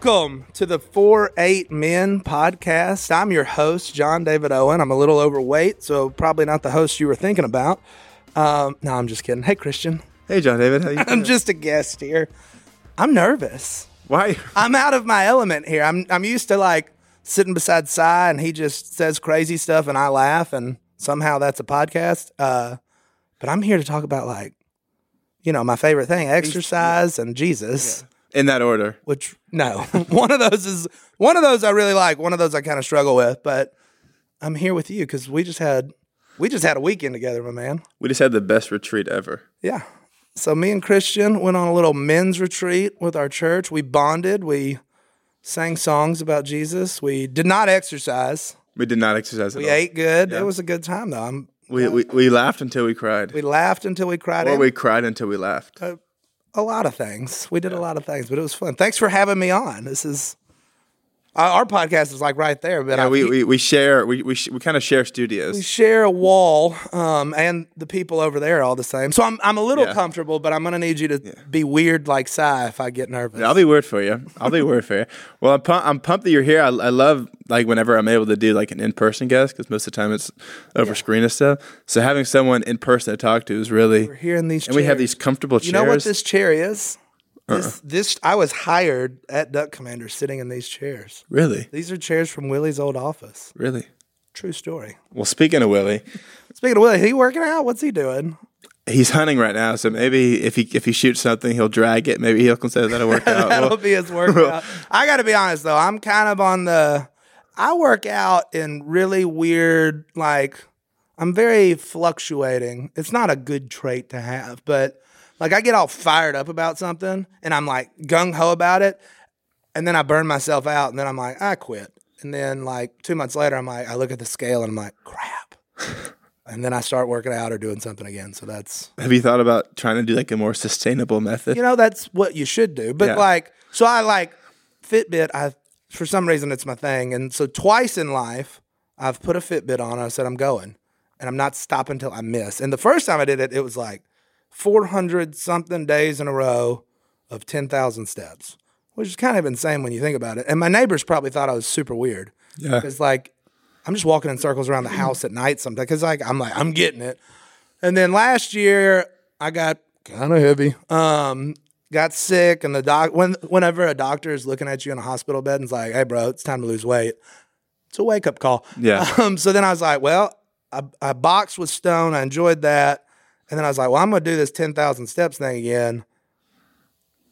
Welcome to the 4 8 Men podcast. I'm your host, John David Owen. I'm a little overweight, so probably not the host you were thinking about. Um, no, I'm just kidding. Hey, Christian. Hey, John David. How you I'm just a guest here. I'm nervous. Why? I'm out of my element here. I'm, I'm used to like sitting beside Si and he just says crazy stuff and I laugh and somehow that's a podcast. Uh, but I'm here to talk about like, you know, my favorite thing, exercise and Jesus. In that order. which no one of those is one of those i really like one of those i kind of struggle with but i'm here with you because we just had we just had a weekend together my man We just had the best retreat ever. yeah so me and christian went on a little men's retreat with our church we bonded we sang songs about jesus we did not exercise We did not exercise at we all. ate good it was a good time though I'm, We, we, we laughed until we cried. we laughed until we cried or we cried until we laughed. Uh, a lot of things. We did a lot of things but it was fun. Thanks for having me on. This is our podcast is like right there but Yeah, I- we, we, we share, we, we, sh- we kind of share studios. we share a wall, um, and the people over there are all the same. So I'm I'm a little Yeah. comfortable, but I'm gonna need you to be weird like Si if I get nervous. I'll be weird for you. I'll be weird for you. Well, I'm, pump, I'm pumped that you're here. I, I love like whenever I'm able to do like an in person guest because most of the time it's over screen and stuff. So having someone in person to talk to is really. We're here in these And we have these comfortable chairs. You know what this chair is? Uh-uh. This this I was hired at Duck Commander sitting in these chairs. Really, These are chairs from Willie's old office. really. True story. Well, speaking of Willie, Speaking of Willie, he working out? What's he doing? he's hunting right now, so maybe if he if he shoots something, he'll drag it. Maybe he'll consider that a workout. That'll be his workout. I got to be honest though, I'm kind of on the. I work out in really weird, like I'm very fluctuating. It's not a good trait to have, but like I get all fired up about something and I'm like gung ho about it, and then I burn myself out, and then I'm like I quit, and then like two months later I'm like I look at the scale and I'm like crap, and then I start working out or doing something again. So that's have you thought about trying to do like a more sustainable method? you know that's what you should do but Yeah. like so i like fitbit i for some reason it's my thing and so twice in life i've put a fitbit on and i said i'm going and i'm not stopping until i miss and the first time i did it it was like 400 something days in a row of 10000 steps which is kind of insane when you think about it and my neighbors probably thought i was super weird Yeah. because like i'm just walking in circles around the house at night sometimes because like i'm like i'm getting it and then last year I got kind of heavy. Um, got sick, and the doc when whenever a doctor is looking at you in a hospital bed and is like, "Hey, bro, it's time to lose weight," it's a wake up call. Yeah. Um, so then I was like, "Well, I, I boxed with Stone. I enjoyed that." And then I was like, "Well, I'm gonna do this ten thousand steps thing again."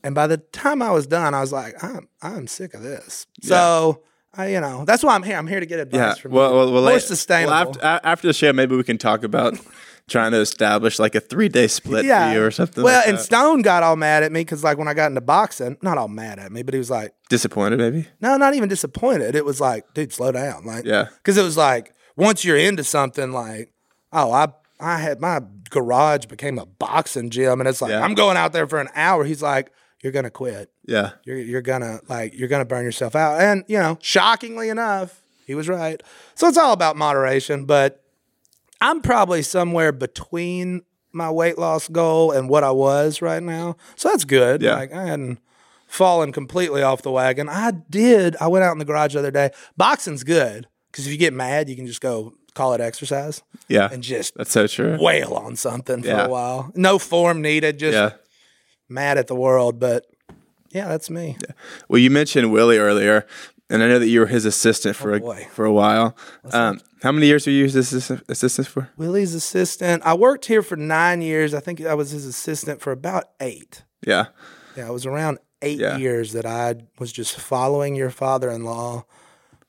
And by the time I was done, I was like, "I'm I'm sick of this." So. I, you know, that's why I'm here. I'm here to get advice Yeah. from Well, you. well, well, More la- sustainable. Well, after, after the show, maybe we can talk about trying to establish like a three day split for you or something. Well, like and that. Stone got all mad at me because, like, when I got into boxing, not all mad at me, but he was like, disappointed, maybe. no, not even disappointed. It was like, dude, slow down. Like, Yeah. Because it was like, once you're into something, like, oh, I, I had my garage became a boxing gym, and it's like, Yeah. I'm going out there for an hour. He's like, you're to quit. Yeah. You're, you're gonna like you're gonna burn yourself out, and you know, shockingly enough, he was right. So it's all about moderation. But I'm probably somewhere between my weight loss goal and what I was right now, so that's good. Yeah. Like I hadn't fallen completely off the wagon. I did. I went out in the garage the other day. Boxing's good because if you get mad, you can just go call it exercise Yeah. and just That's so true. wail on something for Yeah. a while. No form needed. Just Yeah. mad at the world, but. Yeah, that's me. Well, you mentioned Willie earlier, and I know that you were his assistant for a, Oh, boy. for a while. Um, how many years were you his assistant, assistant for? Willie's assistant. I worked here for nine years. I think I was his assistant for about eight. Yeah. Yeah, it was around eight Yeah. years that I was just following your father in law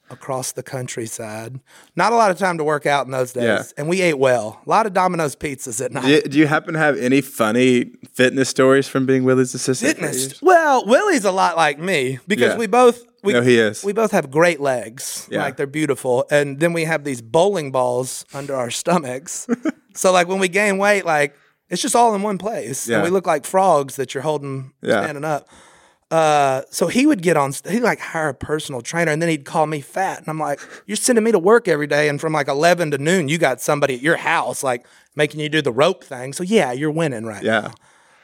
across the countryside. Not a lot of time to work out in those days. Yeah. And we ate well. A lot of Domino's pizzas at night. Do you, do you happen to have any funny fitness stories from being Willie's assistant? Fitness. Well, Willie's a lot like me because Yeah. we both we, No, he is. we both have great legs. Yeah. Like they're beautiful. And then we have these bowling balls under our stomachs. so like when we gain weight, like it's just all in one place. Yeah. And we look like frogs that you're holding Yeah. standing up. Uh, so he would get on, he'd like hire a personal trainer and then he'd call me fat. And I'm like, you're sending me to work every day. And from like 11 to noon, you got somebody at your house, like making you do the rope thing. So yeah, you're winning right now. Yeah.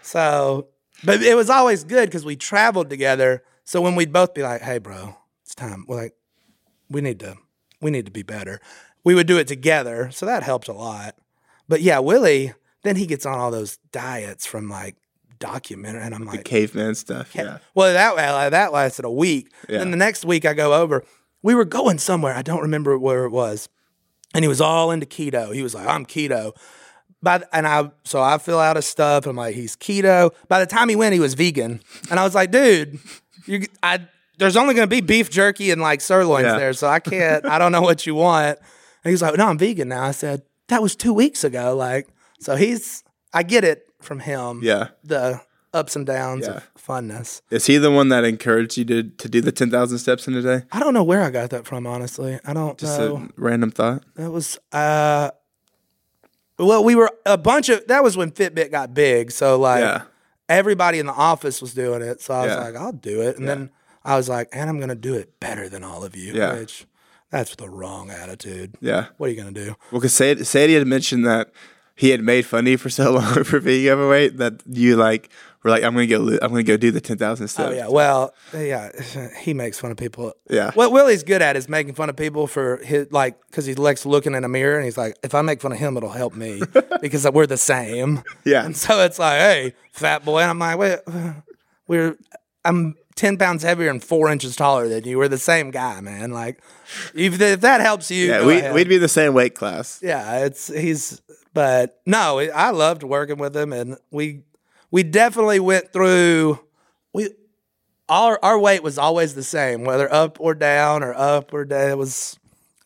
So, but it was always good because we traveled together. So when we'd both be like, "Hey, bro, it's time," we're like, "We need to, we need to be better." We would do it together, so that helped a lot. But yeah, Willie, then he gets on all those diets from like documentary, and I'm like, the Caveman stuff. Yeah. well, that uh, that lasted a week. Yeah. Then the next week I go over. We were going somewhere. I don't remember where it was, and he was all into keto. He was like, "I'm keto." By the- and I so I fill out his stuff. I'm like, he's keto. By the time he went, he was vegan, and I was like, dude, you, I there's only going to be beef jerky and like sirloins Yeah. there, so I can't. I don't know what you want. And he was like, no, I'm vegan now. I said that was two weeks ago. Like, so he's. I get it from him. Yeah. The ups and downs Yeah. of funness. Is he the one that encouraged you to, to do the 10,000 steps in a day? I don't know where I got that from, honestly. I don't Just know. a random thought. That was uh well, we were a bunch of that was when Fitbit got big. So like Yeah. everybody in the office was doing it. So I was Yeah. like, I'll do it. And then I was like, and I'm gonna do it better than all of you. Yeah. Which that's the wrong attitude. Yeah. What are you gonna do? Well, because Sadie had mentioned that he had made fun of you for so long for being overweight that you like were like, I'm gonna go, I'm gonna go do the 10,000 steps. Oh yeah, well, yeah, he makes fun of people. Yeah. What Willie's good at is making fun of people for his like because he likes looking in a mirror and he's like, if I make fun of him, it'll help me because we're the same. Yeah. And so it's like, hey, fat boy, and I'm like, wait, we're I'm ten pounds heavier and four inches taller than you. We're the same guy, man. Like, if, if that helps you, Yeah, we, we'd be the same weight class. Yeah, it's he's but no, I loved working with him and we we definitely went through we our our weight was always the same, whether up or down or up or down. It was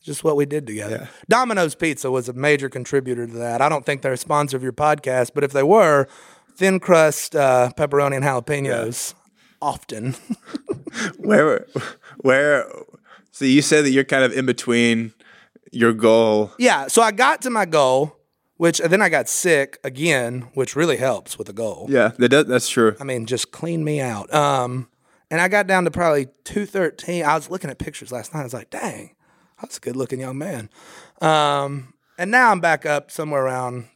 just what we did together. Yeah. Domino's Pizza was a major contributor to that. I don't think they're a sponsor of your podcast, but if they were, thin crust uh, pepperoni and jalapenos often. Where, where, so you said that you're kind of in between your goal. yeah, so I got to my goal, which then I got sick again, which really helps with a goal. Yeah, that does, that's true. I mean, just clean me out. Um, and I got down to probably 213. I was looking at pictures last night. I was like, dang, that's a good looking young man. Um, and now I'm back up somewhere around.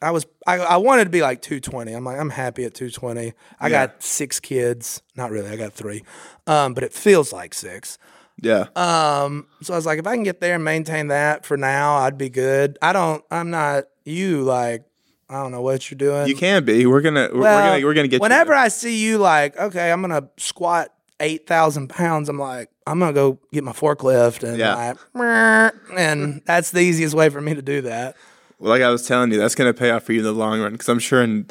I was I, I wanted to be like 220. I'm like I'm happy at 220. I got six kids. Not really. I got three, um, but it feels like six. Yeah. Um, so I was like, if I can get there and maintain that for now, I'd be good. I don't. I'm not you. Like I don't know what you're doing. you can be. We're gonna, we're, we're gonna, we're gonna get. Whenever. I see you, like, okay, I'm gonna squat eight thousand pounds. I'm like, I'm gonna go get my forklift and Yeah. like, and that's the easiest way for me to do that. Well, like I was telling you, that's gonna pay off for you in the long run. Because I'm sure in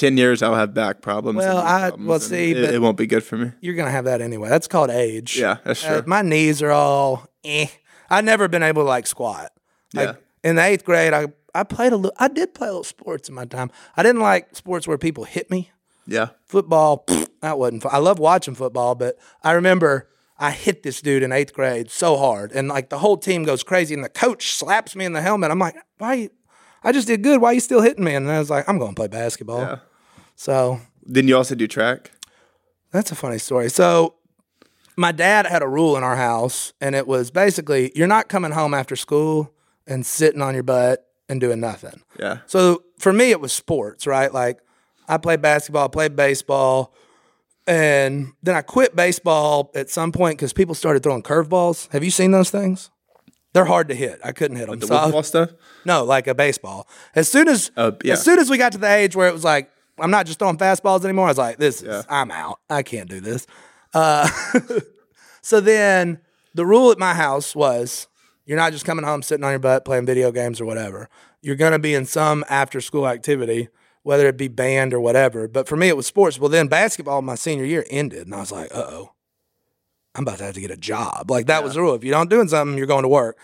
ten years I'll have back problems. Well, I- problems, well, see, it, it won't be good for me. You're gonna have that anyway. That's called age. Yeah, that's Uh, true. my knees are all eh. I've never been able to like squat. Like Yeah. in the eighth grade, I I played a little. I did play a little sports in my time. I didn't like sports where people hit me. yeah. football pfft, that wasn't fun. i love watching football but i remember i hit this dude in eighth grade so hard and like the whole team goes crazy and the coach slaps me in the helmet i'm like why you, i just did good why are you still hitting me and i was like i'm going to play basketball Yeah. So Didn't you also do track? that's a funny story so my dad had a rule in our house and it was basically you're not coming home after school and sitting on your butt and doing nothing Yeah. So for me, it was sports, right? Like I played basketball, I played baseball, and then I quit baseball at some point because people started throwing curveballs. Have you seen those things? They're hard to hit. I couldn't hit them. The So stuff. no, like a baseball. As soon as Oh, yeah. as soon as we got to the age where it was like I'm not just throwing fastballs anymore, I was like, this Yeah. is I'm out. I can't do this. Uh, so then the rule at my house was you're not just coming home sitting on your butt playing video games or whatever. You're gonna be in some after school activity, whether it be band or whatever. But for me it was sports. Well then basketball my senior year ended and I was like, uh oh. I'm about to have to get a job. Like that was the rule. If you don't doing something, you're going to work.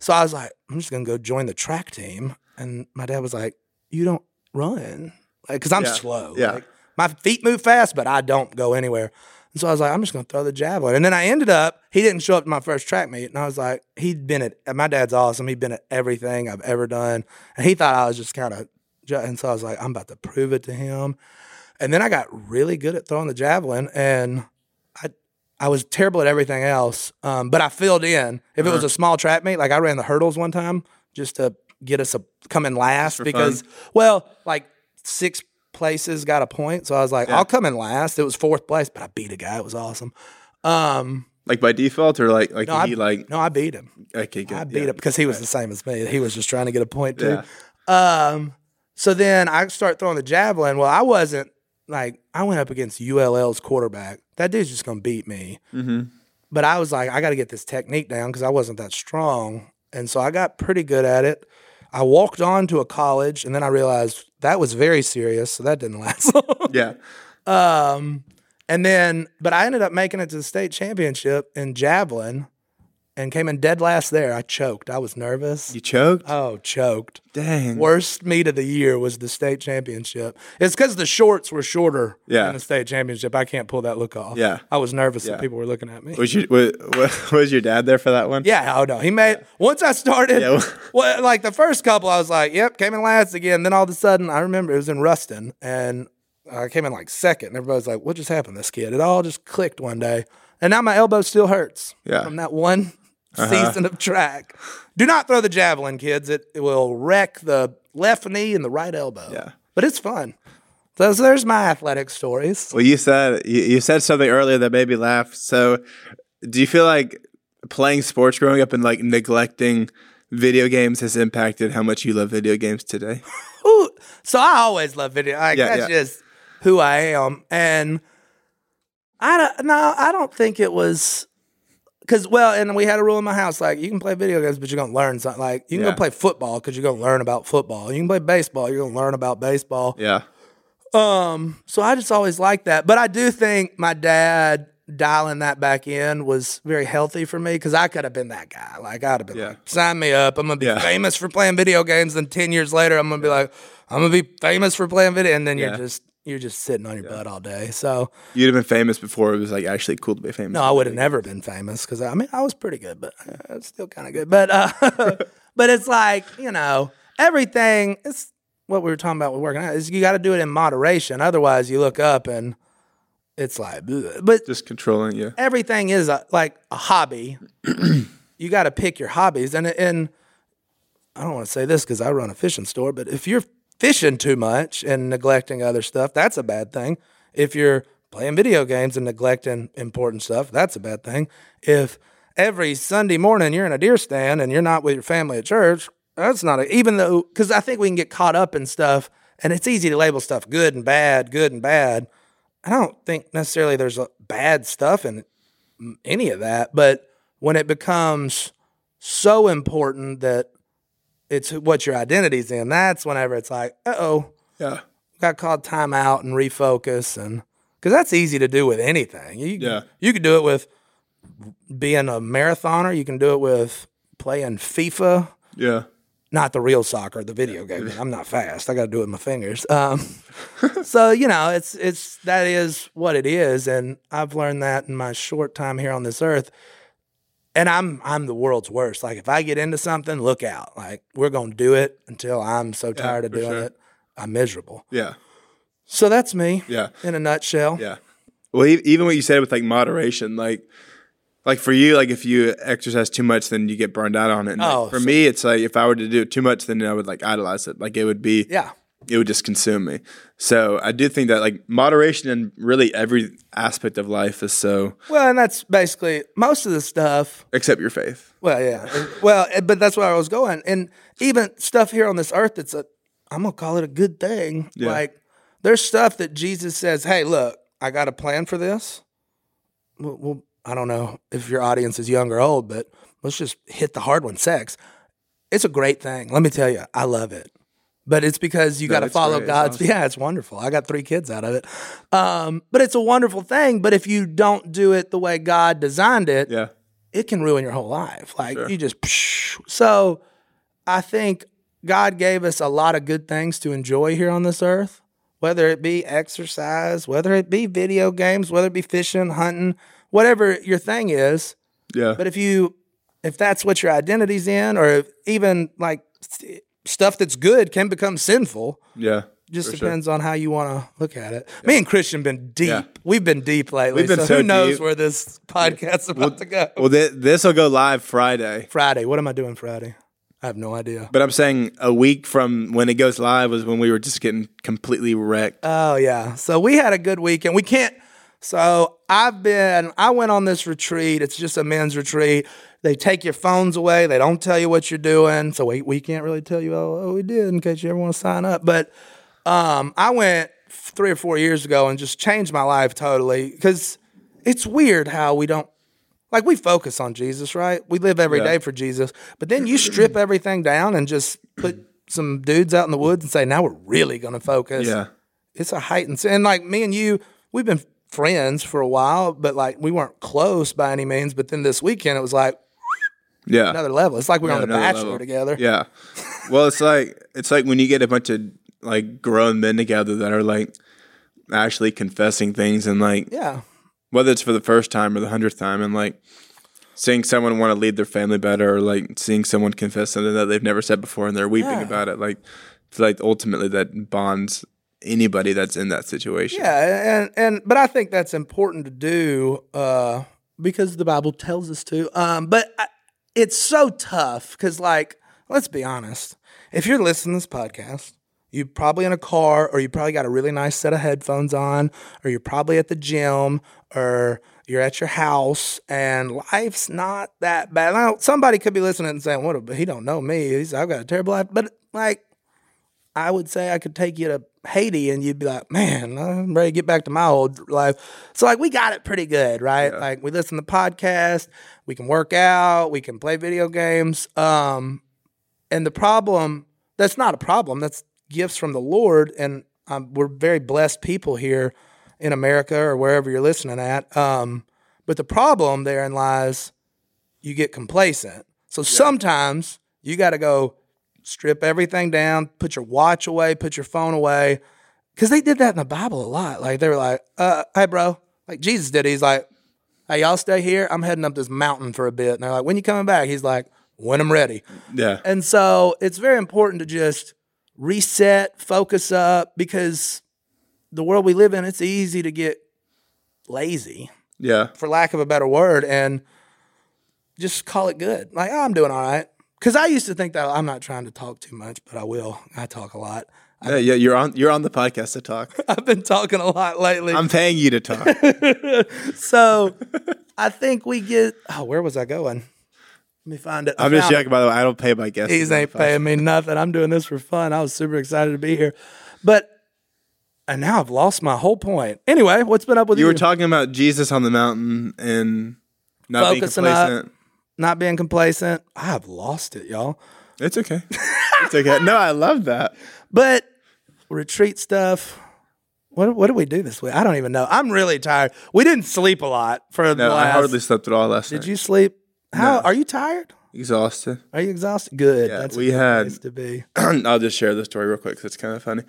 So I was like, I'm just gonna go join the track team. And my dad was like, You don't run, like, cause I'm Yeah. slow. Yeah. Like, my feet move fast, but I don't go anywhere. And so I was like, I'm just gonna throw the javelin. And then I ended up, he didn't show up to my first track meet, and I was like, he'd been at. My dad's awesome. He'd been at everything I've ever done, and he thought I was just kind of. And so I was like, I'm about to prove it to him. And then I got really good at throwing the javelin, and I I was terrible at everything else. Um, but I filled in. If it was a small track meet, like I ran the hurdles one time just to get us a come in last because well, like six places got a point. So I was like, I'll come in last. It was fourth place, but I beat a guy. It was awesome. Um, Like by default or like like no, I, he like no, I beat him. okay good. I beat yeah. him because he was the same as me. He was just trying to get a point too. Yeah. Um, so then I start throwing the javelin. Well, I wasn't like I went up against ULL's quarterback. That dude's just gonna beat me. Mm-hmm. But I was like, I got to get this technique down because I wasn't that strong, and so I got pretty good at it. I walked on to a college, and then I realized that was very serious, so that didn't last long. Yeah. Um, and then, but I ended up making it to the state championship in javelin, and came in dead last there. I choked. I was nervous. You choked? Oh, choked. Dang. Worst meet of the year was the state championship. It's because the shorts were shorter Yeah. than the state championship. I can't pull that look off. Yeah. I was nervous Yeah. that people were looking at me. Was your was, was your dad there for that one? Yeah, oh no. He made once I started Yeah. well like the first couple I was like, Yep, came in last again. Then all of a sudden I remember it was in Ruston and I came in like second and everybody's like, What just happened to this kid? It all just clicked one day. And now my elbow still hurts Yeah. from that one Uh-huh. season of track. Do not throw the javelin, kids. It, it will wreck the left knee and the right elbow. Yeah. But it's fun. So there's my athletic stories. Well, you said you, you said something earlier that made me laugh. So, do you feel like playing sports growing up and like neglecting video games has impacted how much you love video games today? Ooh, so I always love video. Like, Yeah, that's yeah. just who I am. And I don't no, I don't think it was because well, and we had a rule in my house like you can play video games, but you're gonna learn something. Like you can Yeah. go play football because you're gonna learn about football. You can play baseball, you're gonna learn about baseball. Yeah. Um, so I just always liked that. But I do think my dad dialing that back in was very healthy for me because I could have been that guy. Like I'd have been Yeah. like, sign me up. I'm gonna be Yeah. famous for playing video games. Then ten years later, I'm gonna be like, I'm gonna be famous for playing video. And then you're just you're just sitting on your butt all day. So You'd have been famous before it was like actually cool to be famous. no, I would have never been famous because I mean I was pretty good, but uh, it's still kind of good. But uh, but it's like you know everything. It's what we were talking about with working out is you got to do it in moderation. Otherwise, you look up and it's like, "Bleh." but Just controlling you. everything is a, like a hobby. you got to pick your hobbies, and and I don't want to say this because I run a fishing store, but if you're fishing too much and neglecting other stuff, that's a bad thing. If you're playing video games and neglecting important stuff, that's a bad thing. If every Sunday morning you're in a deer stand and you're not with your family at church, that's not a, even though because I think we can get caught up in stuff, and it's easy to label stuff good and bad, good and bad. I don't think necessarily there's bad stuff in any of that, but when it becomes so important that it's what your identity's in, that's whenever it's like, uh oh, Yeah. got called timeout and refocus, and because that's easy to do with anything. You, Yeah. you could do it with being a marathoner. You can do it with playing FIFA Yeah. not the real soccer, the video game. I'm not fast. I got to do it with my fingers. Um, so you know, it's it's that is what it is, and I've learned that in my short time here on this earth. And I'm I'm the world's worst. Like if I get into something, look out. Like we're gonna do it until I'm so tired of doing sure. it. I'm miserable. Yeah. So that's me Yeah. in a nutshell. Yeah. Well, even what you said with like moderation, like, like for you, like if you exercise too much, then you get burned out on it. And like, Oh, for so- me, it's like if I were to do it too much, then I would like idolize it. Like it would be, Yeah. It would just consume me. So I do think that like moderation in really every aspect of life is so, Well, and that's basically most of the stuff. except your faith. Well, yeah. well, but that's where I was going. And even stuff here on this earth that's a, I'm going to call it a good thing. Yeah. Like, there's stuff that Jesus says, hey, look, I got a plan for this. Well, well, I don't know if your audience is young or old, but let's just hit the hard one sex. It's a great thing. Let me tell you, I love it. But it's because you got to follow great. It's God's. awesome. Yeah, it's wonderful. I got three kids out of it. Um, but it's a wonderful thing. But if you don't do it the way God designed it, Yeah. it can ruin your whole life. Like you just psh. so I think God gave us a lot of good things to enjoy here on this earth, whether it be exercise, whether it be video games, whether it be fishing, hunting, whatever your thing is. Yeah. But if you if that's what your identity's in or if even like stuff that's good can become sinful, yeah. just for sure. depends on how you want to look at it. Me and Christian been deep. Yeah. We've been deep lately. We've been so, so who knows deep. where this podcast's about to go. Well, th- this will go live Friday. Friday. What am I doing Friday? I have no idea. But I'm saying a week from when it goes live was when we were just getting completely wrecked. Oh yeah. So we had a good weekend. We can't. So I've been. I went on this retreat. It's just a men's retreat. They take your phones away. They don't tell you what you're doing. So we we can't really tell you oh, what we did in case you ever want to sign up. But um, I went three or four years ago and just changed my life totally because it's weird how we don't like we focus on Jesus, right? We live every day Yeah. for Jesus, but then you strip everything down and just put some dudes out in the woods and say, now we're really going to focus. Yeah. It's a heightened, and like me and you, we've been friends for a while, but like we weren't close by any means. But then this weekend, it was like Yeah. another level. It's like we were Yeah, on The Bachelor level. together. Yeah. Well, it's like it's like when you get a bunch of like grown men together that are like actually confessing things and like Yeah. whether it's for the first time or the hundredth time and like seeing someone want to lead their family better or like seeing someone confess something that they've never said before and they're weeping Yeah. about it like it's like ultimately that bonds anybody that's in that situation Yeah, and and but I think that's important to do uh, because the Bible tells us to. Um, but I, it's so tough because, like, let's be honest. If you're listening to this podcast, you're probably in a car, or you probably got a really nice set of headphones on, or you're probably at the gym, or you're at your house, and life's not that bad. Now, somebody could be listening and saying, "What? a- He don't know me. He's I've got a terrible life." But like, I would say I could take you to Haiti and you'd be like, man, I'm ready to get back to my old life. So like we got it pretty good, right? Like we listen to podcasts, we can work out, we can play video games. Um, and the problem that's not a problem. That's gifts from the Lord, and um, we're very blessed people here in America or wherever you're listening at. Um, but the problem therein lies you get complacent. So sometimes you got to go strip everything down, put your watch away, put your phone away. Because they did that in the Bible a lot. Like they were like, uh, hey, bro, like Jesus did. He's like, hey, y'all stay here. I'm heading up this mountain for a bit. And they're like, when you coming back? He's like, when I'm ready. yeah And so it's very important to just reset, focus up, because the world we live in, it's easy to get lazy, yeah for lack of a better word, and just call it good. Like, oh, I'm doing all right. Because I used to think that I'm not trying to talk too much, but I will. I talk a lot. yeah, yeah you're on you're on the podcast to talk I've been talking a lot lately. i'm paying you to talk so I think we get. Oh, where was I going? Let me find it. I'm just it. joking by the way i don't pay my guests These ain't paying me nothing. I'm doing this for fun. I was super excited to be here. But and now I've lost my whole point. Anyway, what's been up with you you? were talking about jesus on the mountain and not Focusing being up. Not being complacent. I've lost it, y'all. it's okay it's okay no i love that But retreat stuff. What what did we do this week? I don't even know. I'm really tired. We didn't sleep a lot for the no i hardly slept at all last Did night Did you sleep? How No. are you tired? exhausted Are you exhausted? Good. Yeah, That's we had- to be. I'll just share the story real quick because it's kind of funny.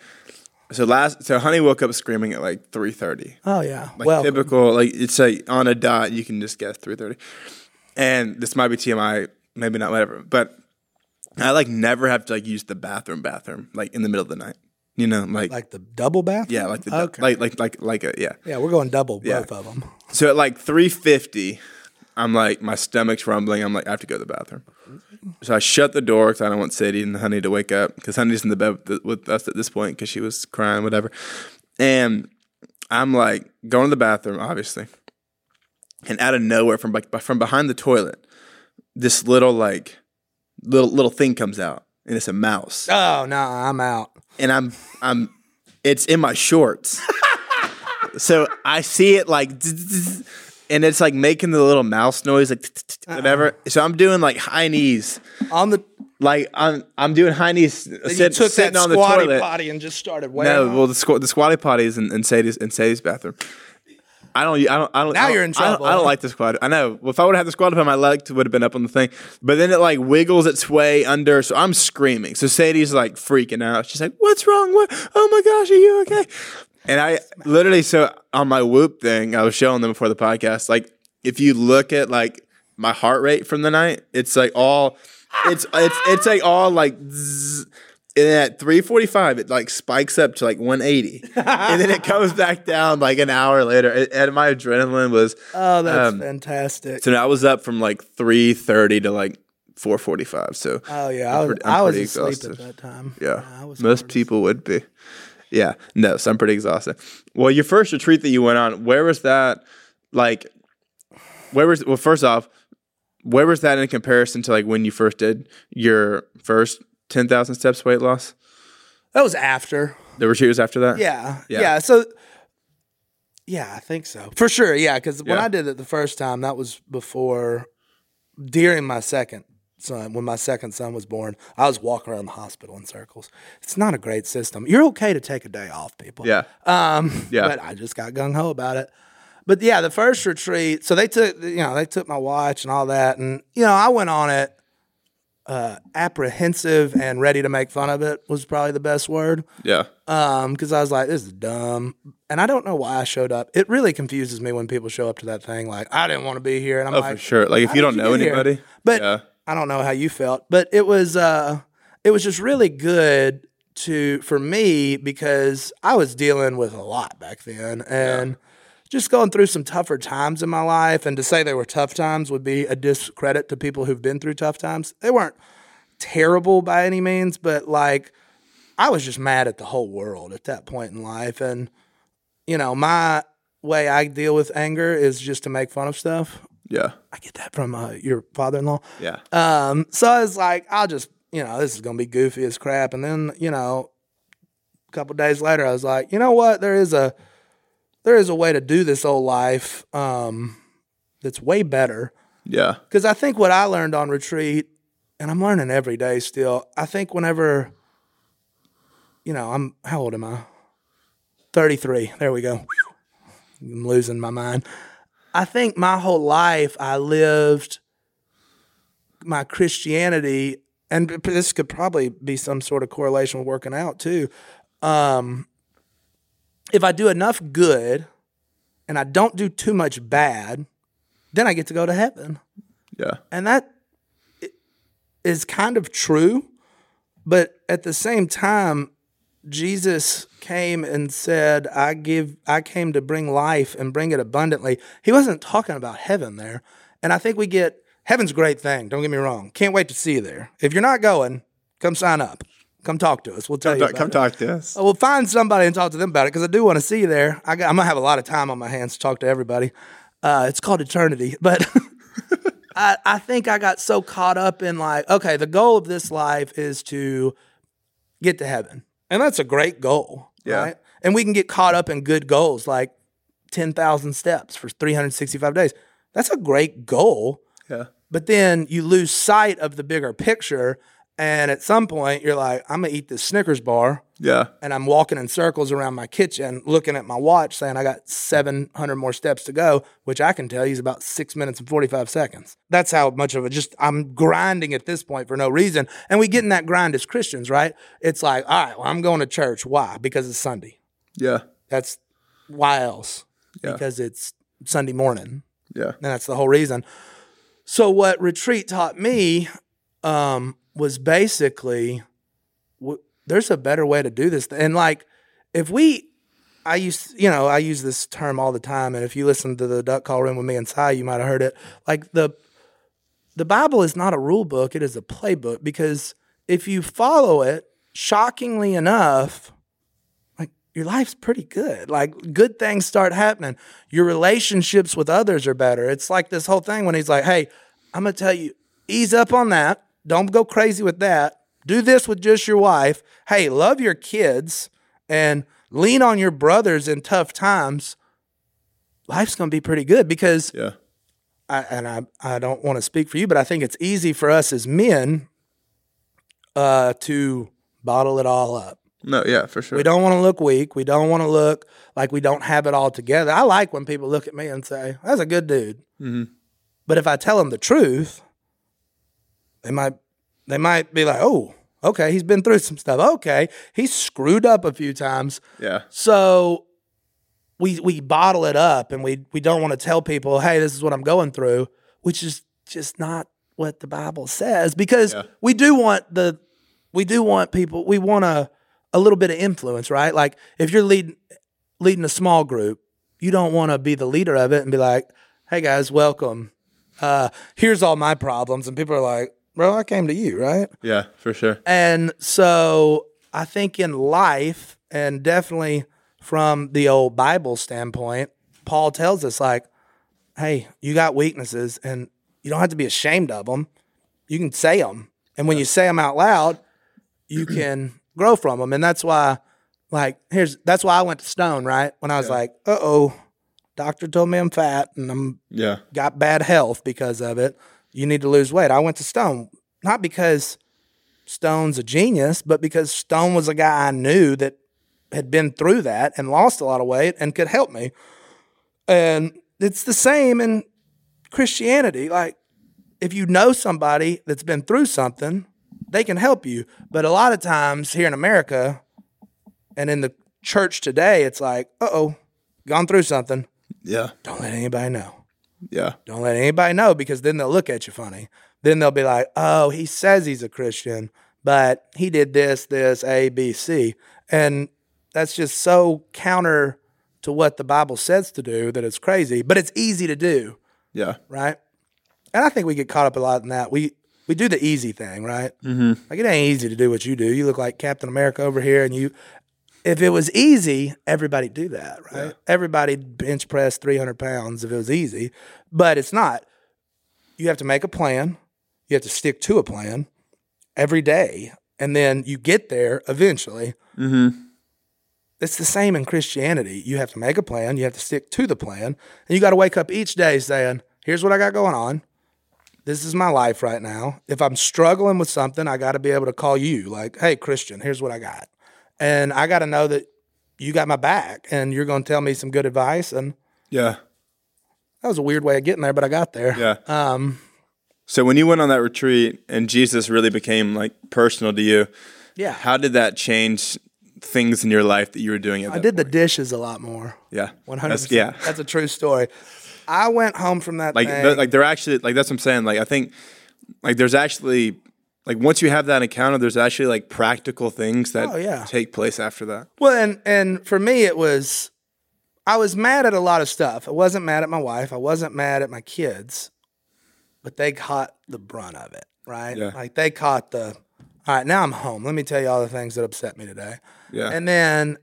So last, so Honey woke up screaming at like three thirty. Oh yeah. Like well, typical, like it's like on a dot. You can just guess three thirty. And this might be TMI, maybe not, whatever. But I like never have to like use the bathroom, bathroom like in the middle of the night. You know, like, like the double bath. yeah, like the Okay. like like like like a yeah. Yeah, we're going double Yeah. both of them. So at like three fifty, I'm like my stomach's rumbling. I'm like I have to go to the bathroom. So I shut the door because I don't want Sadie and Honey to wake up because Honey's in the bed with, with us at this point because she was crying, whatever. And I'm like going to the bathroom, obviously, and out of nowhere from from behind the toilet, this little like little little thing comes out, and it's a mouse, Oh no, I'm out. and I'm I'm it's in my shorts. so I see it like and it's like making the little mouse noise like whatever. Uh-uh. So I'm doing like high knees. On the Like I'm I'm doing high knees uh, sit, took sitting that on the squatty toilet. potty and just started wearing. No, well the squ- the squatty potty is in, in Sadie's in Sadie's bathroom. I don't. I don't. I don't. Now I don't- you're in I don't- trouble. I don't, like the squat. I know. Well, if I would have had the squat up, my leg would have been up on the thing. But then it like wiggles its way under, so I'm screaming. So Sadie's like freaking out. She's like, "What's wrong? What? Oh my gosh, are you okay?" And I literally, so on my Whoop thing, I was showing them before the podcast. Like, if you look at like my heart rate from the night, it's like all, it's it's it's like all like. zzz, and then at 345 it like spikes up to like 180 and then it comes back down like an hour later and- and my adrenaline was oh, that's um, fantastic. so i was up from like 330 to like 4:45. So Oh yeah, I was, pretty- I'm was asleep exhausted. at that time. yeah, I was most people would be. Yeah, no, so I'm pretty exhausted. Well, your first retreat that you went on, where was that? Like, where was? Well, first off, where was that in comparison to like when you first did your first 10,000 steps weight loss? That was after. The retreat was after that. Yeah, Yeah. yeah. So, yeah, I think so for sure. Yeah, because when Yeah. I did it the first time, that was before, during my second son. When my second son was born, I was walking around the hospital in circles. It's not a great system. You're okay to take a day off, people. Yeah. Um, Yeah. But I just got gung ho about it. But yeah, the first retreat. So they took, you know, they took my watch and all that, and you know, I went on it. Uh, apprehensive and ready to make fun of it was probably the best word. Yeah. Um, because I was like, this is dumb, and I don't know why I showed up. It really confuses me when people show up to that thing like, I didn't want to be here, and I'm Oh, like, for sure. Like if you don't know get here? anybody, But yeah. I don't know how you felt, but it was uh it was just really good to for me because I was dealing with a lot back then and just going through some tougher times in my life and to say they were tough times would be a discredit to people who've been through tough times. They weren't terrible by any means, but like I was just mad at the whole world at that point in life and you know, my way I deal with anger is just to make fun of stuff. Yeah. I get that from uh, your father-in-law. Yeah. Um, so I was like, I'll just, you know, this is gonna be goofy as crap. And then, you know, a couple days later, I was like, you know what? There is a there is a way to do this old life um, that's way better. Yeah. Because I think what I learned on retreat, and I'm learning every day still. I think whenever, you know, I'm how old am I? Thirty three. There we go. I'm losing my mind. I think my whole life I lived my Christianity, and this could probably be some sort of correlation with working out too. Um, if I do enough good and I don't do too much bad, then I get to go to heaven. Yeah. And that is kind of true, but at the same time, Jesus came and said, "I give I came to bring life and bring it abundantly." He wasn't talking about heaven there. And I think we get heaven's a great thing, don't get me wrong. Can't wait to see you there. If you're not going, come sign up. Come talk to us. We'll tell you about Come it. talk to us. We'll find somebody and talk to them about it because I do want to see you there. I got, I'm gonna have a lot of time on my hands to talk to everybody. Uh, it's called eternity, but I, I think I got so caught up in like, okay, the goal of this life is to get to heaven, and that's a great goal, Yeah. right? And we can get caught up in good goals like ten thousand steps for 365 days. That's a great goal, Yeah. but then you lose sight of the bigger picture. And at some point, you're like, I'm gonna eat this Snickers bar Yeah. and I'm walking in circles around my kitchen looking at my watch saying I got 700 more steps to go, which I can tell you is about six minutes and 45 seconds. That's how much of it just I'm grinding at this point for no reason. And we get in that grind as Christians, right? It's like, all right, well, I'm going to church. Why? Because it's Sunday. Yeah. That's why else? Yeah. Because it's Sunday morning. Yeah. And that's the whole reason. So what retreat taught me um, was basically w- there's a better way to do this. And like if we, I use you know I use this term all the time. And if you listen to the Duck Call Room with me and Si, you might have heard it. Like the the Bible is not a rule book; it is a playbook. Because if you follow it, shockingly enough, like your life's pretty good. Like good things start happening. Your relationships with others are better. It's like this whole thing when he's like, "Hey, I'm gonna tell you, ease up on that. Don't go crazy with that. Do this with just your wife. Hey, love your kids and lean on your brothers in tough times." Life's gonna be pretty good because Yeah. I, and I, I don't want to speak for you, but I think it's easy for us as men uh, to bottle it all up. No. Yeah. For sure. We don't want to look weak. We don't want to look like we don't have it all together. I like when people look at me and say, "That's a good dude." But if I tell them the truth, they might they might be like, "Oh, okay, he's been through some stuff. Okay, he's screwed up a few times." Yeah. So we we bottle it up and we we don't want to tell people, hey, this is what I'm going through, which is just not what the Bible says because Yeah. we do want the we do want people we want a a little bit of influence, right? Like if you're leading leading a small group, you don't want to be the leader of it and be like, hey guys, welcome. Uh, here's all my problems, and people are like, bro, I came to you, right? Yeah, for sure. And so I think in life, and definitely from the old Bible standpoint, Paul tells us, like, hey, you got weaknesses and you don't have to be ashamed of them. You can say them. And when you say them out loud, you can grow from them. And that's why, like, here's that's why I went to Stone, right? When I was like, uh oh, doctor told me I'm fat and I'm Yeah. got bad health because of it. You need to lose weight. I went to Stone, not because Stone's a genius, but because Stone was a guy I knew that had been through that and lost a lot of weight and could help me. And it's the same in Christianity. Like, if you know somebody that's been through something, they can help you. But a lot of times here in America and in the church today, it's like, uh oh, gone through something. Yeah. Don't let anybody know. Yeah. Don't let anybody know because then they'll look at you funny. Then they'll be like, oh, he says he's a Christian, but he did this, this, A, B, C. And that's just so counter to what the Bible says to do that it's crazy, but it's easy to do, Yeah. right? And I think we get caught up a lot in that. We we do the easy thing, right? Mm-hmm. Like it ain't easy to do what you do. You look like Captain America over here, and you. If it was easy, everybody'd do that, right? Everybody'd bench press 300 pounds if it was easy, but it's not. You have to make a plan. You have to stick to a plan every day, and then you get there eventually. Mm-hmm. It's the same in Christianity. You have to make a plan. You have to stick to the plan, and you got to wake up each day saying, "Here's what I got going on this is my life right now. If I'm struggling with something, I got to be able to call you, like, hey, Christian, here's what I got. And I got to know that you got my back and you're going to tell me some good advice. And Yeah. that was a weird way of getting there, but I got there. Yeah. Um, So when you went on that retreat and Jesus really became like personal to you, yeah. how did that change things in your life that you were doing at I did the dishes a lot more. Yeah. 100%. That's- yeah. That's a true story. I went home from that Like thing. th- like they're actually like that's what I'm saying. Like I think like there's actually like once you have that encounter, there's actually like practical things that Oh, yeah. take place after that. Well, and and for me, it was I was mad at a lot of stuff. I wasn't mad at my wife. I wasn't mad at my kids, but they caught the brunt of it, right? Yeah. Like they caught the. All right, now I'm home. Let me tell you all the things that upset me today. Yeah. And then,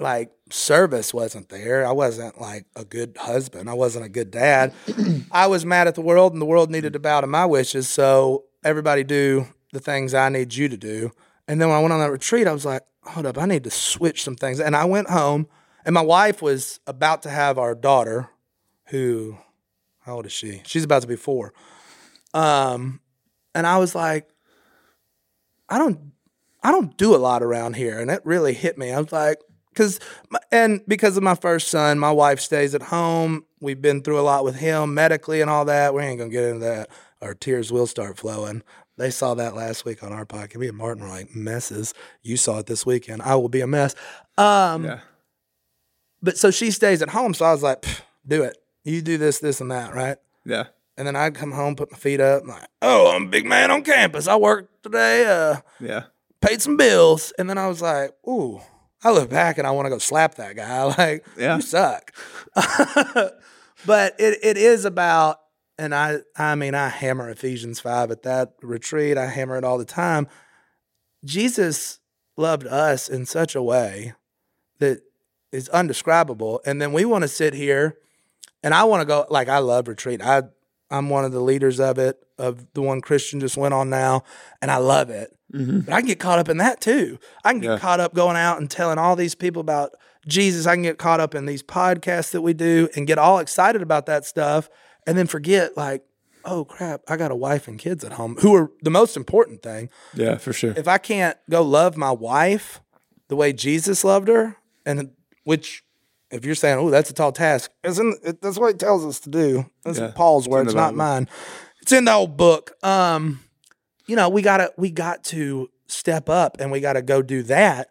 like service wasn't there. I wasn't like a good husband. I wasn't a good dad. I was mad at the world, and the world needed to bow to my wishes. So everybody do the things I need you to do. And then when I went on that retreat, I was like, hold up, I need to switch some things. And I went home, and my wife was about to have our daughter, who, how old is she? She's about to be four. Um, and I was like, I don't, I don't do a lot around here, and it really hit me. I was like, because, and because of my first son, my wife stays at home. We've been through a lot with him medically and all that. We ain't gonna get into that. Our tears will start flowing. They saw that last week on our podcast. Me and Martin were like messes. You saw it this weekend. I will be a mess. Um, Yeah. but so she stays at home. So I was like, do it. You do this, this, and that, right? Yeah. And then I'd come home, put my feet up, I'm like, oh, I'm a big man on campus. I worked today, uh, Yeah. paid some bills. And then I was like, ooh, I look back and I want to go slap that guy. Like, Yeah. you suck. but it, it is about, and I, I mean, I hammer Ephesians 5 at that retreat. I hammer it all the time. Jesus loved us in such a way that is undescribable. And then we want to sit here and I want to go like I love retreat. I I'm one of the leaders of it, of the one Christian just went on now, and I love it. Mm-hmm. But I can get caught up in that too. I can get Yeah. caught up going out and telling all these people about Jesus. I can get caught up in these podcasts that we do and get all excited about that stuff and then forget like, oh crap, I got a wife and kids at home who are the most important thing Yeah, for sure. if I can't go love my wife the way Jesus loved her, and which, if you're saying, "Oh, that's a tall task," isn't it, that's what he tells us to do? That's Yeah, Paul's words, not mine. It's in the old book. Um, you know, we gotta we got to step up, and we got to go do that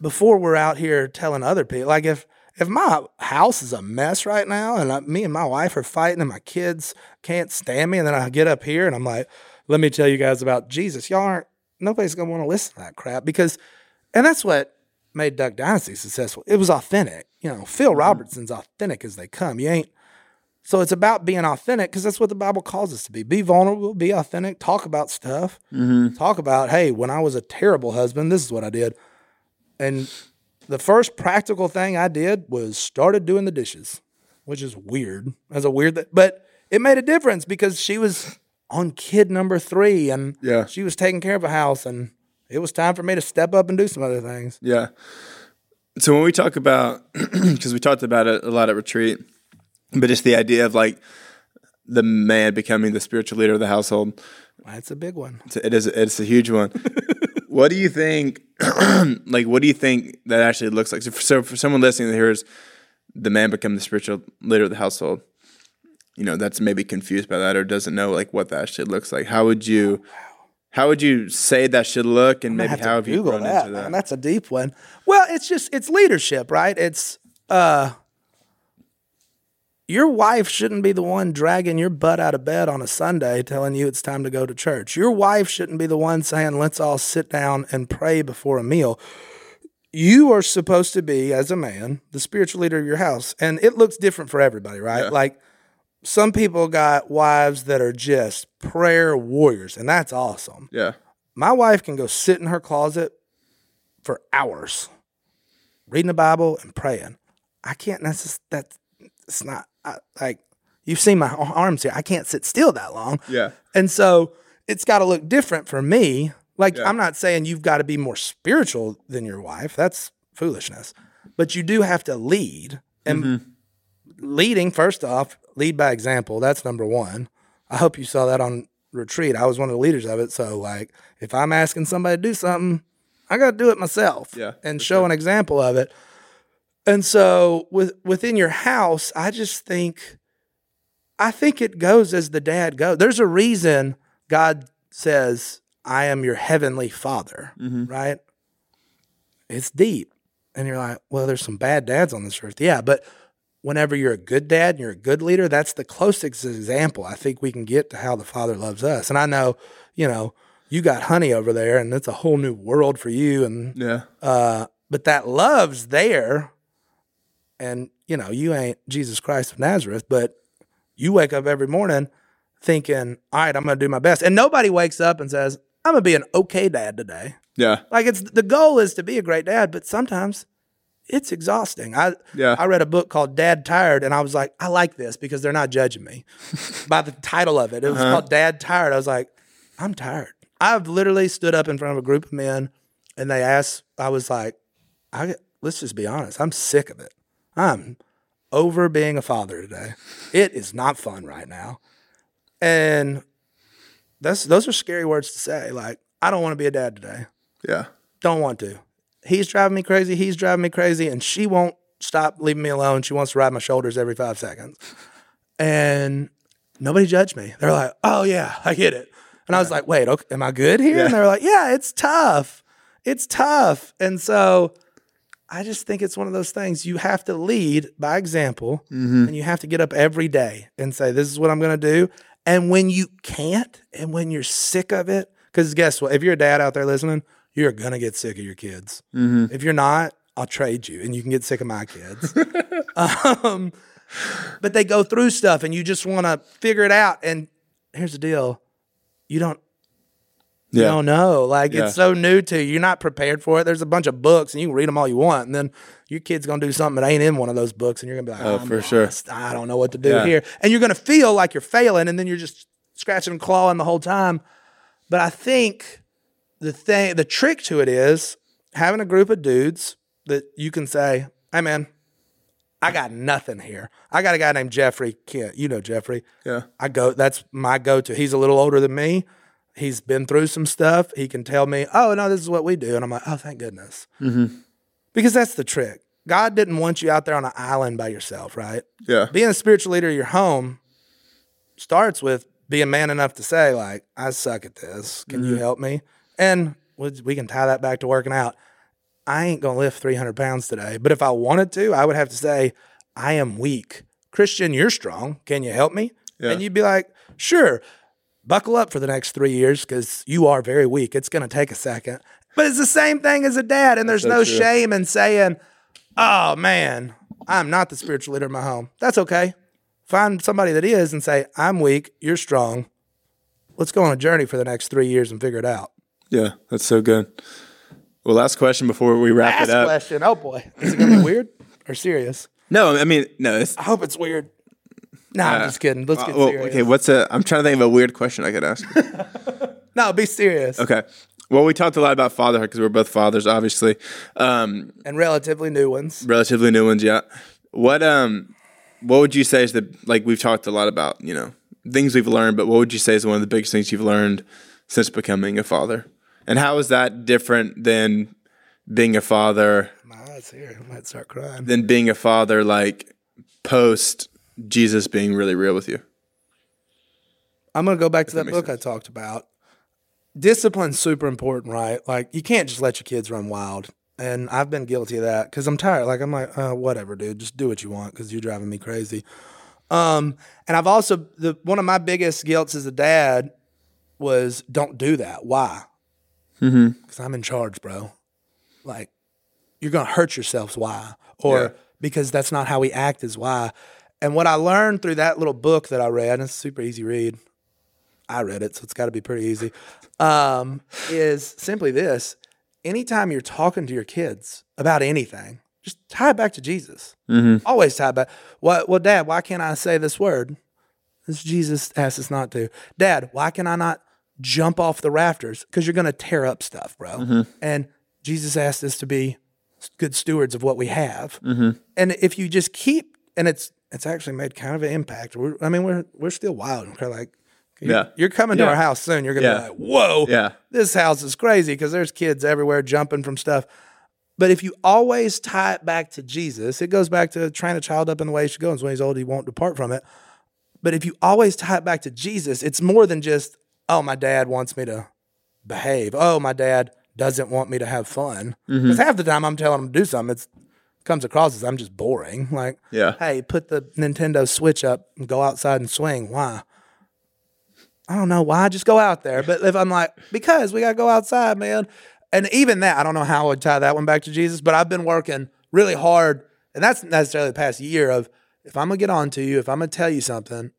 before we're out here telling other people. Like if if my house is a mess right now, and I, me and my wife are fighting, and my kids can't stand me, and then I get up here and I'm like, "Let me tell you guys about Jesus." Y'all aren't. Nobody's gonna want to listen to that crap because, and that's what made Duck Dynasty successful. It was authentic. You know, Phil mm-hmm. Robertson's authentic as they come. You ain't So it's about being authentic because that's what the Bible calls us to be. Be vulnerable, be authentic, talk about stuff. Mm-hmm. Talk about, hey, when I was a terrible husband, this is what I did. And the first practical thing I did was started doing the dishes, which is weird. That's a weird thing. But it made a difference because she was on kid number three and Yeah. she was taking care of a house and it was time for me to step up and do some other things. Yeah. So when we talk about, because we talked about it a lot at retreat, but just the idea of like the man becoming the spiritual leader of the household, That's a big one. it's a- it is it's a huge one. what do you think? like, what do you think that actually looks like? So for, so for someone listening that hears the man become the spiritual leader of the household, you know, that's maybe confused by that or doesn't know like what that should looks like. How would you? How would you say that should look, and maybe have how have you Google grown that, into that? man. That's a deep one. Well, it's just it's leadership, right? It's uh your wife shouldn't be the one dragging your butt out of bed on a Sunday telling you it's time to go to church. Your wife shouldn't be the one saying, let's all sit down and pray before a meal. You are supposed to be, as a man, the spiritual leader of your house. And it looks different for everybody, right? Yeah. Like some people got wives that are just prayer warriors, and that's awesome yeah, my wife can go sit in her closet for hours reading the bible and praying i can't necessarily that's it's not I, like you've seen my arms here. I can't sit still that long. Yeah, and so it's got to look different for me. Like Yeah. i'm not saying you've got to be more spiritual than your wife. That's foolishness. But you do have to lead. And Mm-hmm. leading first off lead by example. That's number one. I hope you saw that on retreat. I was one of the leaders of it. So like if i'm asking somebody to do something i got to do it myself Yeah, and show an example of it and so with within your house i just think I think it goes as the dad goes. There's a reason God says, I am your heavenly father, right? It's deep. And you're like, well, there's some bad dads on this earth. Yeah, but whenever you're a good dad and you're a good leader, that's the closest example I think we can get to how the father loves us. And I know, you know, you got honey over there and it's a whole new world for you. And yeah, uh, but that love's there. And, you know, you ain't Jesus Christ of Nazareth, but you wake up every morning thinking, all right, I'm going to do my best. And nobody wakes up and says, I'm going to be an okay dad today. yeah, Like it's the goal is to be a great dad, but sometimes it's exhausting. I Yeah. I read a book called Dad Tired and I was like, I like this because they're not judging me by the title of it. It was uh-huh. called Dad Tired. I was like, I'm tired. I've literally stood up in front of a group of men and they asked, I was like, I let's just be honest, I'm sick of it. I'm over being a father today. It is not fun right now. And that's those are scary words to say. Like, I don't want to be a dad today. yeah, Don't want to. He's driving me crazy. He's driving me crazy. And she won't stop leaving me alone. She wants to ride my shoulders every five seconds. And nobody judged me. They're like, oh, yeah, I get it. And I was like, wait, okay, am I good here? And they're like, yeah, it's tough. It's tough. And so I just think it's one of those things you have to lead by example and you have to get up every day and say, this is what I'm going to do. And when you can't and when you're sick of it, because guess what? If you're a dad out there listening, you're going to get sick of your kids. If you're not, I'll trade you and you can get sick of my kids. um, but they go through stuff and you just want to figure it out. And here's the deal you don't you don't know. Like Yeah. it's so new to you. You're not prepared for it. There's a bunch of books and you can read them all you want. And then your kid's gonna do something that ain't in one of those books, and you're gonna be like, Oh, I'm for sure. I don't know what to do Yeah. here. And you're gonna feel like you're failing, and then you're just scratching and clawing the whole time. But I think the thing the trick to it is having a group of dudes that you can say, Hey man, I got nothing here. I got a guy named Jeffrey Kent. You know Jeffrey. yeah, I go. That's my go-to. He's a little older than me. He's been through some stuff. He can tell me, "Oh no, this is what we do," and I'm like, "Oh, thank goodness," mm-hmm. because that's the trick. God didn't want you out there on an island by yourself, right? yeah, Being a spiritual leader of your home starts with being man enough to say, like, "I suck at this. Can you mm-hmm. help me?" And we can tie that back to working out. I ain't gonna lift 300 pounds today, but if I wanted to, I would have to say, I am weak. Christian, you're strong. Can you help me? Yeah. And you'd be like, sure, buckle up for the next three years because you are very weak. It's gonna take a second. But it's the same thing as a dad, and there's so no true. shame in saying, oh man, I'm not the spiritual leader of my home. That's okay. find somebody that is and say, I'm weak, you're strong. Let's go on a journey for the next three years and figure it out. Yeah, that's so good. Well, last question before we wrap Last it up. Last question. Oh boy. Is it gonna be weird or serious? No, I mean, no. It's, I hope it's weird. No, I'm just kidding. Let's get Uh, well, serious. okay, what's a? I'm trying to think of a weird question I could ask. No, be serious. okay. Well, we talked a lot about fatherhood because we're both fathers, obviously. Um, And relatively new ones. relatively new ones, yeah. What um, what would you say is the like we've talked a lot about, you know, things we've learned, but what would you say is one of the biggest things you've learned since becoming a father? And how is that different than being a father My eyes here. I might start crying. than being a father like post Jesus being really real with you? I'm gonna go back to that, makes book I talked about. Discipline's super important, right? Like you can't just let your kids run wild. And I've been guilty of that because I'm tired. Like I'm like, uh, whatever, dude. Just do what you want because you're driving me crazy. Um, and I've also the one of my biggest guilts as a dad was don't do that. Why? Because I'm in charge, bro. Like you're gonna hurt yourselves. Why? Or Yeah. because that's not how we act. Is why. And what I learned through that little book that I read, and it's a super easy read. I read it, so it's got to be pretty easy. Um, is simply this: anytime you're talking to your kids about anything, just tie it back to Jesus. Mm-hmm. Always tie it back. What? Well, Dad, why can't I say this word? This Jesus asked us not to. Dad, why can I not jump off the rafters? Because you're going to tear up stuff, bro. Mm-hmm. And Jesus asked us to be good stewards of what we have. Mm-hmm. And if you just keep, and it's it's actually made kind of an impact. We're, I mean, we're we're still wild. We're like, you're, Yeah. you're coming to our house soon. You're gonna Yeah. be like, whoa, Yeah. this house is crazy because there's kids everywhere jumping from stuff. But if you always tie it back to Jesus, it goes back to train a child up in the way he should go. And when he's old, he won't depart from it. But if you always tie it back to Jesus, it's more than just, oh, my dad wants me to behave. Oh, my dad doesn't want me to have fun. Mm-hmm. Because half the time I'm telling him to do something, it's comes across as I'm just boring. Like, Yeah. hey, put the Nintendo Switch up and go outside and swing. Why? I don't know why. Just go out there. But if I'm like, because we got to go outside, man. And even that, I don't know how I would tie that one back to Jesus, but I've been working really hard. And that's necessarily the past year of if I'm going to get on to you, if I'm going to tell you something,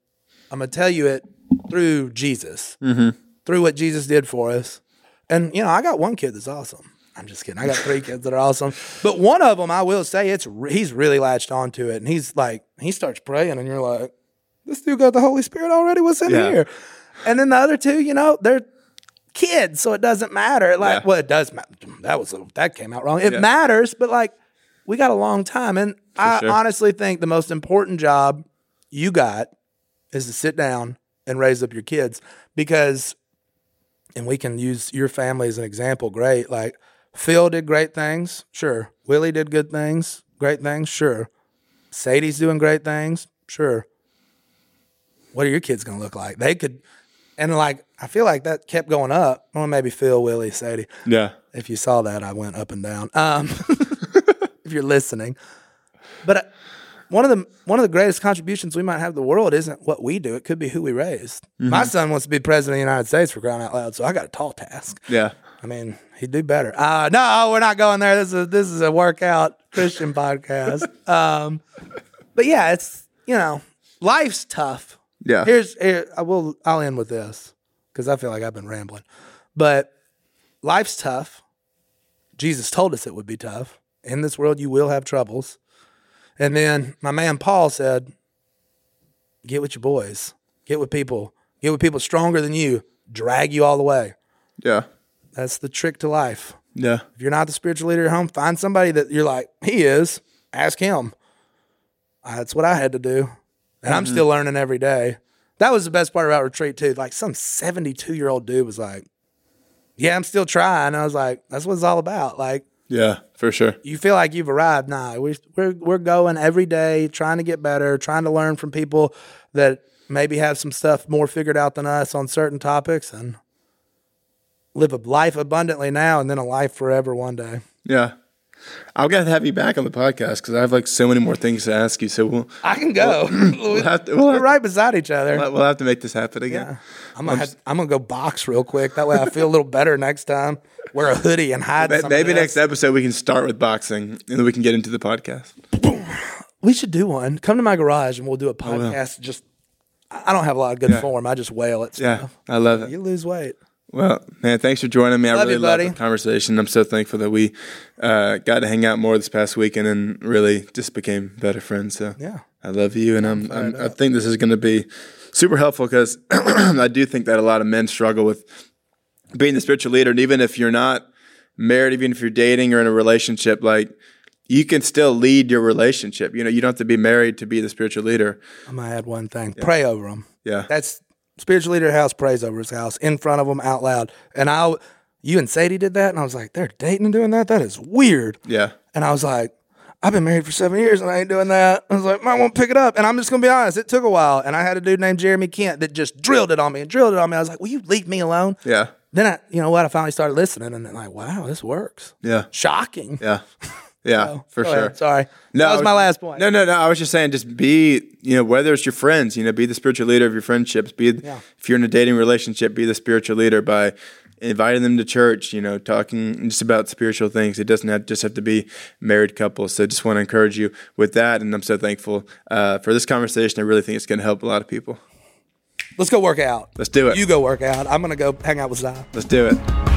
I'm going to tell you it through Jesus, mm-hmm. through what Jesus did for us. And, you know, I got one kid that's awesome. I'm just kidding. I got three kids that are awesome. But one of them, I will say, it's re- he's really latched onto it. And he's like, he starts praying, and you're like, this dude got the Holy Spirit already. What's in Yeah. here? And then the other two, you know, they're kids, so it doesn't matter. Like, Yeah. well, it does matter. That was that came out wrong. It Yeah. matters, but like, we got a long time, and I sure. honestly think the most important job you got is to sit down and raise up your kids because, and we can use your family as an example. Great, like Phil did great things, sure. Willie did good things, great things, sure. Sadie's doing great things, sure. What are your kids gonna look like? They could, and like I feel like that kept going up. Well, maybe Phil, Willie, Sadie. Yeah. If you saw that, I went up and down. Um, if you're listening, but uh, one of the one of the greatest contributions we might have to the world isn't what we do; it could be who we raised. My son wants to be president of the United States for crying out loud, so I got a tall task. Yeah. I mean, he'd do better. Uh, no, we're not going there. This is this is a workout Christian podcast. Um, but yeah, it's you know, life's tough. Yeah. Here's here I will I'll end with this because I feel like I've been rambling. But life's tough. Jesus told us it would be tough. In this world you will have troubles. And then my man Paul said, get with your boys. Get with people. Get with people stronger than you. Drag you all the way. Yeah. That's the trick to life. Yeah. If you're not the spiritual leader at home, find somebody that you're like, he is. Ask him. That's what I had to do. And I'm mm-hmm. still learning every day. That was the best part about retreat, too. Like some 72 year old dude was like, yeah, I'm still trying. I was like, that's what it's all about. Like, Yeah. For sure. you feel like you've arrived. Nah, we're, we're, we're going every day, trying to get better, trying to learn from people that maybe have some stuff more figured out than us on certain topics and live a life abundantly now and then a life forever one day. Yeah. I'll get to have you back on the podcast because I have like so many more things to ask you. So we'll I can go. we'll have to, we'll We're have, right beside each other. we'll have to make this happen again. I'm gonna have, I'm gonna go box real quick. That way I feel a little better next time. Wear a hoodie and hide. Ma- some of Maybe next episode we can start with boxing and then we can get into the podcast. We should do one. Come to my garage and we'll do a Oh, podcast. Just I don't have a lot of good form. I just wail at Yeah. I love it. You lose weight. Well, man, thanks for joining me. I really you, love the conversation. I'm so thankful that we uh, got to hang out more this past weekend and really just became better friends. So Yeah. I love you, and I'm, I'm I think this is going to be super helpful because I do think that a lot of men struggle with being the spiritual leader, and even if you're not married, even if you're dating or in a relationship, like you can still lead your relationship. You know, you don't have to be married to be the spiritual leader. I'm gonna add one thing. Pray over them. Yeah, That's spiritual leader house prays over his house in front of them out loud. And I, you and Sadie did that, and I was like, they're dating and doing that. That is weird. yeah, And I was like, I've been married for seven years and I ain't doing that. I was like, I won't pick it up. And I'm just gonna be honest, it took a while. And I had a dude named Jeremy Kent that just drilled it on me and drilled it on me. I was like, Will you leave me alone? yeah, Then I, you know what? I finally started listening and then like, wow, this works. yeah, Shocking. yeah, yeah, for sure. ahead. Sorry. No, that was my last point. No, no, no. I was just saying, just be, you know, whether it's your friends, you know, be the spiritual leader of your friendships. Be, Yeah. if you're in a dating relationship, be the spiritual leader by inviting them to church. You know, talking just about spiritual things. It doesn't have, just have to be married couples. So, just want to encourage you with that, and I'm so thankful uh, for this conversation. I really think it's going to help a lot of people. Let's go work out. Let's do it. You go work out. I'm gonna go hang out with Zion. Let's do it.